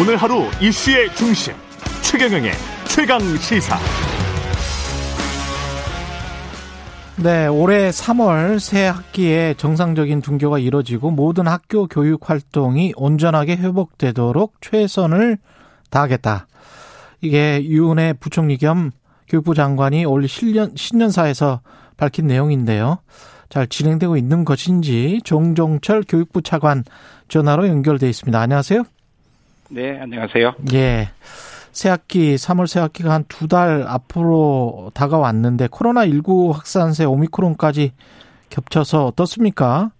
오늘 하루 이슈의 중심 최경영의 최강 시사. 네, 올해 3월 새 학기에 정상적인 등교가 이뤄지고 모든 학교 교육 활동이 온전하게 회복되도록 최선을 다하겠다. 이게 유은혜 부총리 겸 교육부 장관이 올 신년, 신년사에서 밝힌 내용인데요. 잘 진행되고 있는 것인지 종종철 교육부 차관 전화로 연결돼 있습니다. 안녕하세요. 네, 안녕하세요. 예. 새 학기, 3월 새 학기가 한 두 달 앞으로 다가왔는데 코로나19 확산세 오미크론까지 겹쳐서 어떻습니까?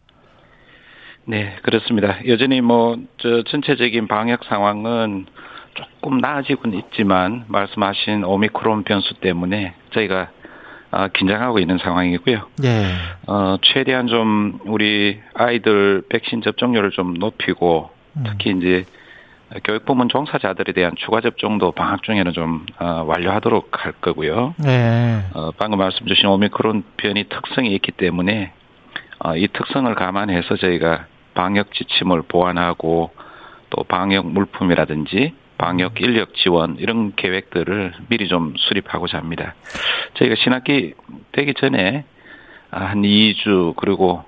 네, 그렇습니다. 여전히 뭐, 저, 전체적인 방역 상황은 조금 나아지고는 있지만, 말씀하신 오미크론 변수 때문에 저희가 어, 긴장하고 있는 상황이고요. 예. 어, 최대한 좀 우리 아이들 백신 접종률을 좀 높이고, 특히 이제 교육부문 종사자들에 대한 추가 접종도 방학 중에는 좀 어, 완료하도록 할 거고요. 네. 어, 방금 말씀 주신 오미크론 변이 특성이 있기 때문에 어, 이 특성을 감안해서 저희가 방역 지침을 보완하고 또 방역 물품이라든지 방역 인력 지원 이런 계획들을 미리 좀 수립하고자 합니다. 저희가 신학기 되기 전에 한 2주 그리고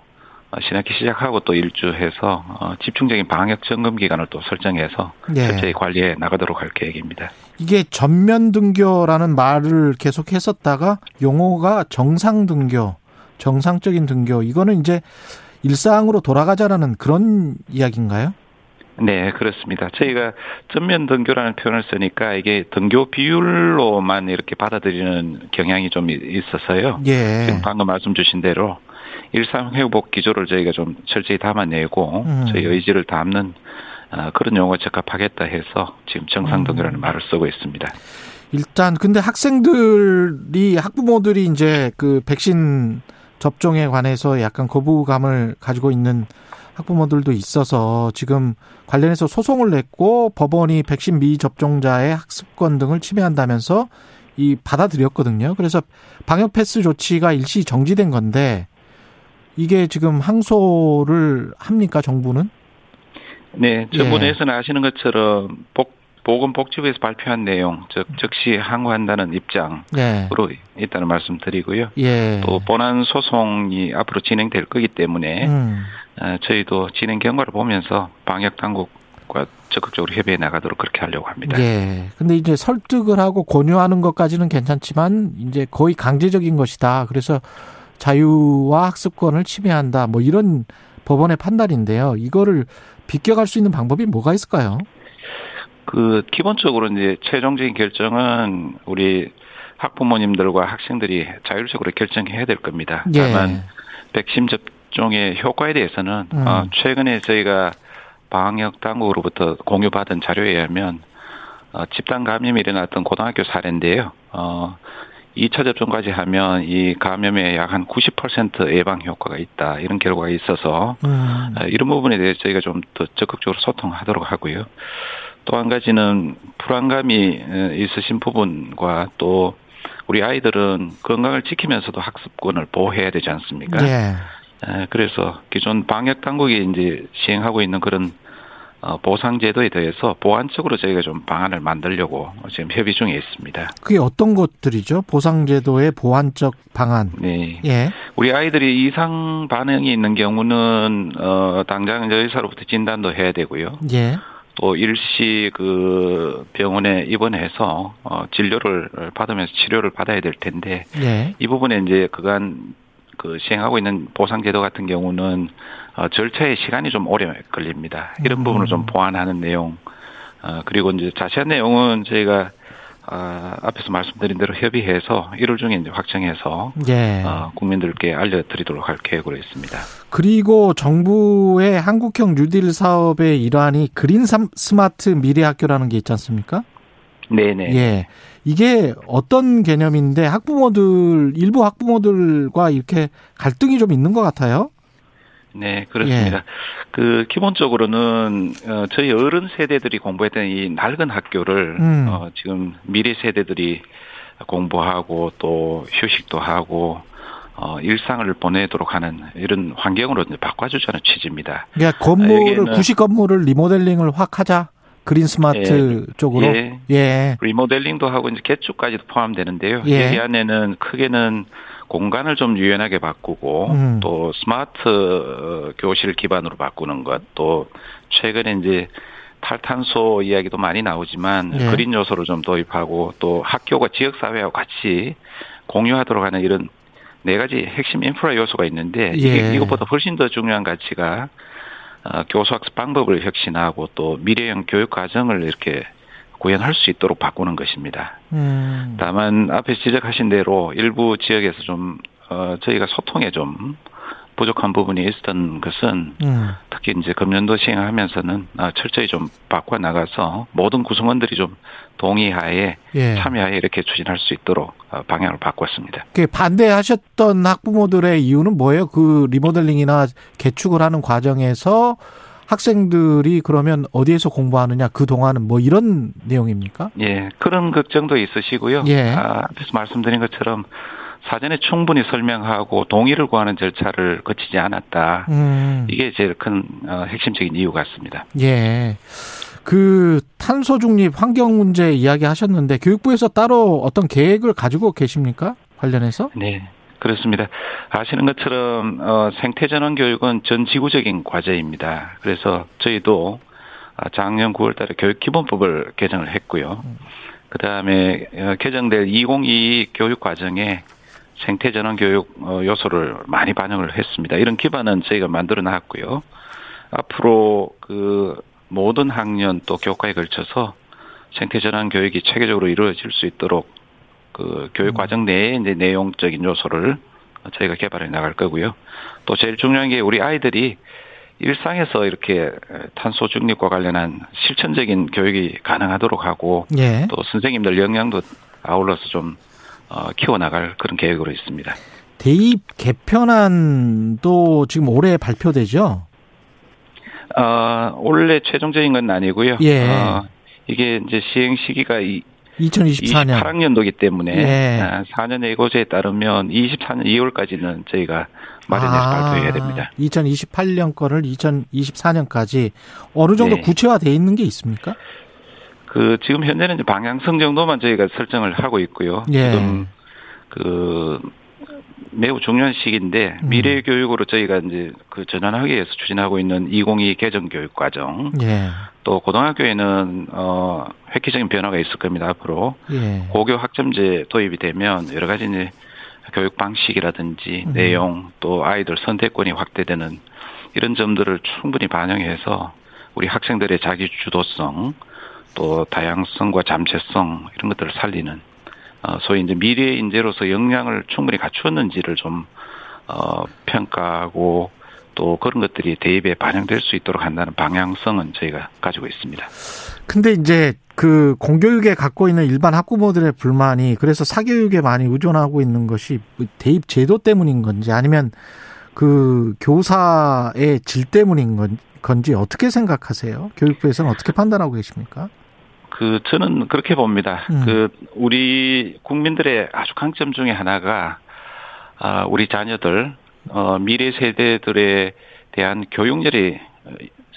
신학기 시작하고 또 일주해서 어, 집중적인 방역 점검 기간을 또 설정해서 예. 철저히 관리해 나가도록 할 계획입니다. 이게 전면 등교라는 말을 계속 했었다가 용어가 정상 등교, 정상적인 등교 이거는 이제 일상으로 돌아가자라는 그런 이야기인가요? 네, 그렇습니다. 저희가 전면 등교라는 표현을 쓰니까 이게 등교 비율로만 이렇게 받아들이는 경향이 좀 있어서요. 예. 지금 방금 말씀 주신 대로 일상 회복 기조를 저희가 좀 철저히 담아내고 음. 저희 의지를 담는 어, 그런 용어 적합하겠다 해서 지금 정상 등교라는 음. 말을 쓰고 있습니다. 일단 근데 학생들이 학부모들이 이제 그 백신 접종에 관해서 약간 거부감을 가지고 있는 학부모들도 있어서 지금 관련해서 소송을 냈고 법원이 백신 미접종자의 학습권 등을 침해한다면서 이 받아들였거든요. 그래서 방역 패스 조치가 일시 정지된 건데 이게 지금 항소를 합니까 정부는? 네, 예. 정부내에서는 아시는 것처럼 복, 보건복지부에서 발표한 내용, 즉 즉시 항고한다는 입장으로 네. 있다는 말씀드리고요. 예. 또 본안 소송이 앞으로 진행될 거기 때문에 음. 어, 저희도 진행 경과를 보면서 방역 당국과 적극적으로 협의해 나가도록 그렇게 하려고 합니다. 예. 근데 이제 설득을 하고 권유하는 것까지는 괜찮지만 이제 거의 강제적인 것이다. 그래서 자유와 학습권을 침해한다. 뭐 이런 법원의 판단인데요. 이거를 비껴갈 수 있는 방법이 뭐가 있을까요? 그 기본적으로 이제 최종적인 결정은 우리 학부모님들과 학생들이 자율적으로 결정해야 될 겁니다. 예. 다만 백신 접종의 효과에 대해서는 음. 어, 최근에 저희가 방역 당국으로부터 공유받은 자료에 의하면 어, 집단 감염이 일어났던 고등학교 사례인데요. 어, 2차 접종까지 하면 이 감염의 약한 90% 예방 효과가 있다. 이런 결과가 있어서 음. 어, 이런 부분에 대해서 저희가 좀 더 적극적으로 소통하도록 하고요. 또 한 가지는 불안감이 어, 있으신 부분과 또 우리 아이들은 건강을 지키면서도 학습권을 보호해야 되지 않습니까? 예. 에, 그래서 기존 방역 당국이 이제 시행하고 있는 그런 어, 보상 제도에 대해서 보완적으로 저희가 좀 방안을 만들려고 지금 협의 중에 있습니다. 그게 어떤 것들이죠? 보상제도의 보완적 방안. 네. 예. 우리 아이들이 이상 반응이 있는 경우는 어 당장 의사로부터 진단도 해야 되고요. 예. 또 일시 그 병원에 입원해서 어 진료를 받으면서 치료를 받아야 될 텐데 예. 이 부분에 이제 그간 그 시행하고 있는 보상 제도 같은 경우는 어 절차의 시간이 좀 오래 걸립니다. 이런 음. 부분을 좀 보완하는 내용 어 그리고 이제 자세한 내용은 저희가 아, 앞에서 말씀드린 대로 협의해서 1월 중에 이제 확정해서 예. 어, 국민들께 알려드리도록 할 계획으로 있습니다. 그리고 정부의 한국형 뉴딜 사업의 일환이 그린 삼- 스마트 미래 학교라는 게 있지 않습니까? 네네. 예. 이게 어떤 개념인데 학부모들 일부 학부모들과 이렇게 갈등이 좀 있는 것 같아요. 네, 그렇습니다. 예. 그 기본적으로는 어, 저희 어른 세대들이 공부했던 이 낡은 학교를 음. 어, 지금 미래 세대들이 공부하고 또 휴식도 하고 어, 일상을 보내도록 하는 이런 환경으로 이제 바꿔주자는 취지입니다. 그러니까 건물을 구식 건물을 리모델링을 확 하자 그린 스마트 쪽으로 예. 예. 리모델링도 하고 이제 개축까지도 포함되는데요. 예. 여기 안에는 크게는 공간을 좀 유연하게 바꾸고 음. 또 스마트 어, 교실 기반으로 바꾸는 것 또 최근에 이제 탈탄소 이야기도 많이 나오지만 예. 그린 요소를 좀 도입하고 또 학교가 지역 사회와 같이 공유하도록 하는 이런 네 가지 핵심 인프라 요소가 있는데 예. 이게 이것보다 훨씬 더 중요한 가치가 어, 교수학습 방법을 혁신하고 또 미래형 교육 과정을 이렇게 구현할 수 있도록 바꾸는 것입니다. 음. 다만 앞에 지적하신 대로 일부 지역에서 좀 어, 저희가 소통에 좀 부족한 부분이 있었던 것은 음. 특히 이제 금년도 시행하면서는 아, 철저히 좀 바꿔 나가서 모든 구성원들이 좀 동의하에 예. 참여하에 이렇게 추진할 수 있도록 어, 방향을 바꿨습니다. 그 반대하셨던 학부모들의 이유는 뭐예요? 그 리모델링이나 개축을 하는 과정에서 학생들이 그러면 어디에서 공부하느냐 그 동안은 뭐 이런 내용입니까? 예, 그런 걱정도 있으시고요. 예. 아, 앞에서 말씀드린 것처럼 사전에 충분히 설명하고 동의를 구하는 절차를 거치지 않았다. 음. 이게 제일 큰 어, 핵심적인 이유 같습니다. 예. 그 탄소 중립 환경 문제 이야기 하셨는데 교육부에서 따로 어떤 계획을 가지고 계십니까? 관련해서? 네. 그렇습니다. 아시는 것처럼 어, 생태 전환 교육은 전 지구적인 과제입니다. 그래서 저희도 아, 작년 9월달에 교육 기본법을 개정을 했고요. 그 다음에 개정될 2022 교육 과정에 생태 전환 교육 어, 요소를 많이 반영을 했습니다. 이런 기반은 저희가 만들어 놨고요. 앞으로 그 모든 학년 또 교과에 걸쳐서 생태 전환 교육이 체계적으로 이루어질 수 있도록 그 교육 과정 내에 이제 내용적인 요소를 저희가 개발해 나갈 거고요. 또 제일 중요한 게 우리 아이들이 일상에서 이렇게 탄소 중립과 관련한 실천적인 교육이 가능하도록 하고 예. 또 선생님들 역량도 아울러서 좀 어, 키워나갈 그런 계획으로 있습니다. 대입 개편안도 지금 올해 발표되죠? 어, 올해 최종적인 건 아니고요. 예. 어, 이게 이제 시행 시기가 이 2024년. 28학년도기 때문에 예. 아, 4년 예고제에 따르면 24년 2월까지는 저희가 마련해서 아, 발표해야 됩니다. 2028년 거를 2024년까지 어느 정도 네. 구체화돼 있는 게 있습니까? 그 지금 현재는 이제 방향성 정도만 저희가 설정을 하고 있고요. 예. 지금 그 매우 중요한 시기인데 음. 미래 교육으로 저희가 이제 그 전환하기 위해서 추진하고 있는 2022 개정 교육 과정 예. 또 고등학교에는 어 획기적인 변화가 있을 겁니다 앞으로 예. 고교 학점제 도입이 되면 여러 가지 이제 교육 방식이라든지 음. 내용 또 아이들 선택권이 확대되는 이런 점들을 충분히 반영해서 우리 학생들의 자기 주도성 또 다양성과 잠재성 이런 것들을 살리는 어 소위 이제 미래 인재로서 역량을 충분히 갖추었는지를 좀 어, 평가하고 또 그런 것들이 대입에 반영될 수 있도록 한다는 방향성은 저희가 가지고 있습니다. 근데 이제 그 공교육에 갖고 있는 일반 학부모들의 불만이 그래서 사교육에 많이 의존하고 있는 것이 대입 제도 때문인 건지 아니면 그 교사의 질 때문인 건- 건지 어떻게 생각하세요? 교육부에서는 어떻게 판단하고 계십니까? 그 저는 그렇게 봅니다. 음. 그 우리 국민들의 아주 강점 중에 하나가 아 우리 자녀들 어 미래 세대들에 대한 교육열이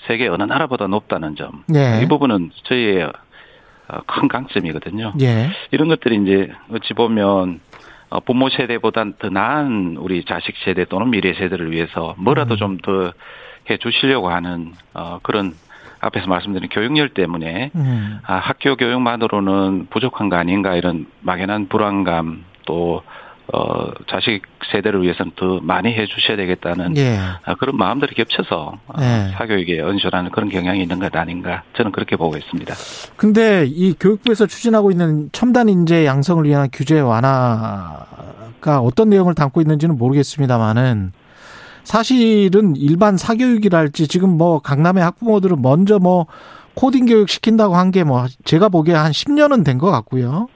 세계 어느 나라보다 높다는 점. 예. 이 부분은 저희의 어, 큰 강점이거든요. 예. 이런 것들이 이제 어찌 보면 어, 부모 세대보단 더 나은 우리 자식 세대 또는 미래 세대를 위해서 뭐라도 음. 좀더 해 주시려고 하는 어 그런 앞에서 말씀드린 교육열 때문에 음. 아, 학교 교육만으로는 부족한 거 아닌가 이런 막연한 불안감 또 어, 자식 세대를 위해서는 더 많이 해 주셔야 되겠다는 예. 아, 그런 마음들이 겹쳐서 어, 네. 사교육에 언쇼라는 그런 경향이 있는 것 아닌가 저는 그렇게 보고 있습니다. 근데 이 교육부에서 추진하고 있는 첨단 인재 양성을 위한 규제 완화가 어떤 내용을 담고 있는지는 모르겠습니다만은 사실은 일반 사교육이랄지 지금 뭐 강남의 학부모들은 먼저 뭐 코딩 교육 시킨다고 한 게 뭐 제가 보기에 한 10년은 된 것 같고요.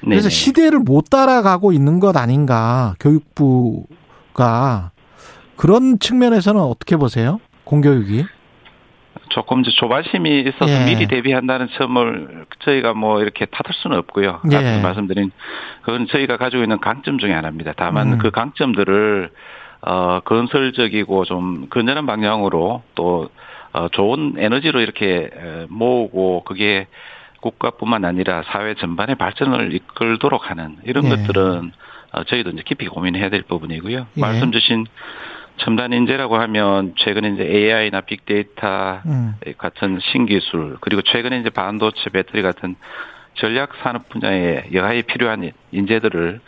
그래서 네네. 시대를 못 따라가고 있는 것 아닌가 교육부가 그런 측면에서는 어떻게 보세요? 공교육이? 조금 이제 조바심이 있어서 예. 미리 대비한다는 점을 저희가 뭐 이렇게 탓할 수는 없고요. 예. 말씀드린 그건 저희가 가지고 있는 강점 중에 하나입니다. 다만 음. 그 강점들을 어 건설적이고 좀 건전한 방향으로 또 어, 좋은 에너지로 이렇게 모으고 그게 국가뿐만 아니라 사회 전반의 발전을 이끌도록 하는 이런 예. 것들은 어, 저희도 이제 깊이 고민해야 될 부분이고요. 예. 말씀 주신 첨단 인재라고 하면 최근에 이제 AI나 빅데이터 음. 같은 신기술 그리고 최근에 이제 반도체 배터리 같은 전략 산업 분야에 여하에 필요한 인재들을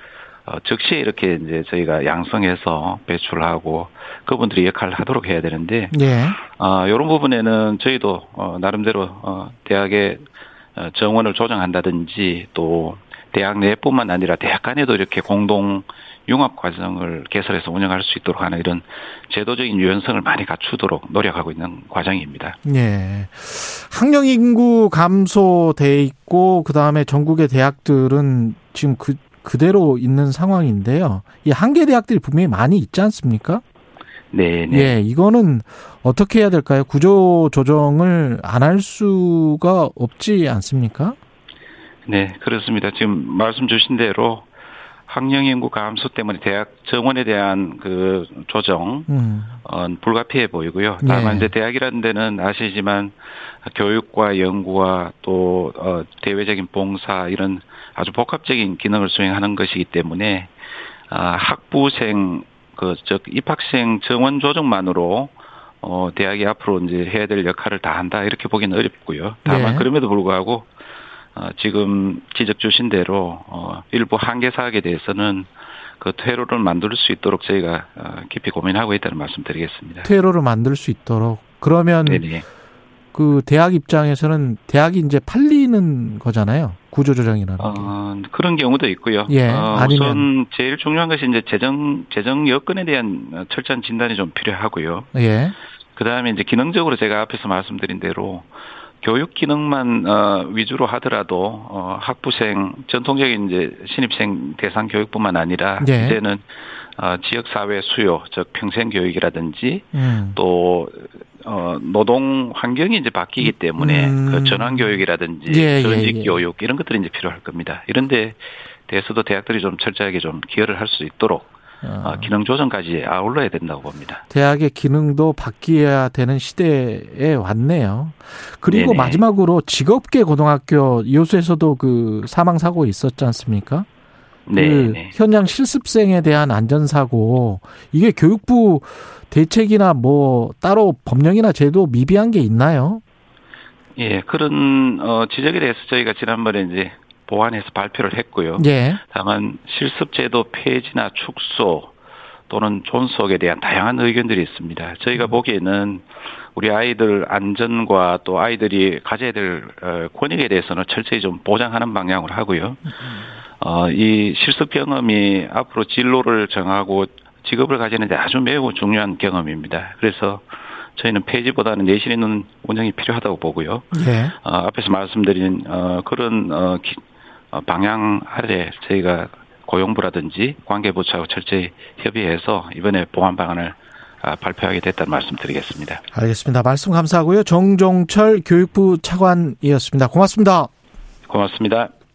어, 즉시 이렇게 이제 저희가 양성해서 배출하고 그분들이 역할을 하도록 해야 되는데, 예. 어, 이런 부분에는 저희도 어, 나름대로 어, 대학의 어, 정원을 조정한다든지 또 대학 내뿐만 아니라 대학 간에도 이렇게 공동 융합 과정을 개설해서 운영할 수 있도록 하는 이런 제도적인 유연성을 많이 갖추도록 노력하고 있는 과정입니다. 예. 학령 인구 감소돼 있고 그다음에 전국의 대학들은 지금 그 그대로 있는 상황인데요. 이 한계 대학들이 분명히 많이 있지 않습니까? 네, 네. 예, 이거는 어떻게 해야 될까요? 구조 조정을 안 할 수가 없지 않습니까? 네, 그렇습니다. 지금 말씀 주신 대로 학령 인구 감소 때문에 대학 정원에 대한 그 조정 음. 어, 불가피해 보이고요. 다만 네. 이제 대학이라는 데는 아시지만 교육과 연구와 또 어, 대외적인 봉사 이런 아주 복합적인 기능을 수행하는 것이기 때문에 아, 학부생 그즉 입학생 정원 조정만으로 어 대학이 앞으로 이제 해야 될 역할을 다 한다 이렇게 보기는 어렵고요. 다만 네. 그럼에도 불구하고 어 지금 지적 주신 대로 어 일부 한계 사학에 대해서는 그 퇴로를 만들 수 있도록 저희가 어 깊이 고민하고 있다는 말씀드리겠습니다. 퇴로를 만들 수 있도록 그러면 네네. 그 대학 입장에서는 대학이 이제 팔리는 거잖아요. 구조조정이라는 어, 그런 경우도 있고요. 예, 어, 아니면 우선 제일 중요한 것이 이제 재정 재정 여건에 대한 철저한 진단이 좀 필요하고요. 예. 그다음에 이제 기능적으로 제가 앞에서 말씀드린 대로 교육 기능만 어, 위주로 하더라도 어, 학부생 전통적인 이제 신입생 대상 교육뿐만 아니라 예. 이제는 어, 지역 사회 수요, 즉 평생 교육이라든지 음. 또 어, 노동 환경이 이제 바뀌기 때문에 음. 그 전환 교육이라든지 예, 전직 예, 예. 교육 이런 것들이 이제 필요할 겁니다. 이런데 대해서도 대학들이 좀 철저하게 좀 기여를 할 수 있도록 어. 기능 조정까지 아울러야 된다고 봅니다. 대학의 기능도 바뀌어야 되는 시대에 왔네요. 그리고 네네. 마지막으로 직업계 고등학교 이호수에서도 그 사망 사고 있었지 않습니까? 네. 그 현장 실습생에 대한 안전사고 이게 교육부 대책이나 뭐 따로 법령이나 제도 미비한 게 있나요? 예, 그런 어 지적에 대해서 저희가 지난번에 이제 보완해서 발표를 했고요. 예. 다만 실습제도 폐지나 축소 또는 존속에 대한 다양한 의견들이 있습니다. 저희가 음. 보기에는 우리 아이들 안전과 또 아이들이 가져야 될 어, 권익에 대해서는 철저히 좀 보장하는 방향으로 하고요. 음. 어, 이 실습 경험이 앞으로 진로를 정하고 직업을 가지는데 아주 매우 중요한 경험입니다. 그래서 저희는 폐지보다는 내실 있는 운영이 필요하다고 보고요. 네. 어, 앞에서 말씀드린 어, 그런 어, 기, 어, 방향 아래 저희가 고용부라든지 관계부처하고 철저히 협의해서 이번에 보완 방안을 아, 발표하게 됐다는 말씀드리겠습니다. 알겠습니다. 말씀 감사하고요. 정종철 교육부 차관이었습니다. 고맙습니다. 고맙습니다.